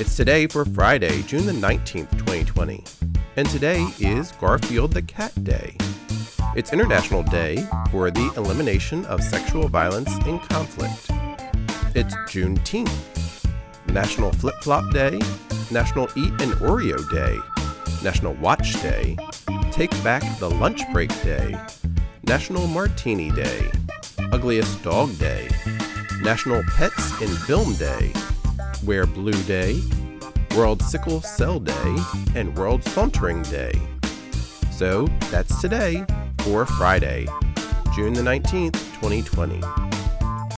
It's today for Friday, June the 19th, 2020. And today is Garfield the Cat Day. It's International Day for the Elimination of Sexual Violence in Conflict. It's Juneteenth, National Flip Flop Day, National Eat an Oreo Day, National Watch Day, Take Back the Lunch Break Day, National Martini Day, Ugliest Dog Day, National Pets in Film Day, Wear Blue Day, World Sickle Cell Day, and World Sauntering Day. So that's today for Friday, June the 19th, 2020.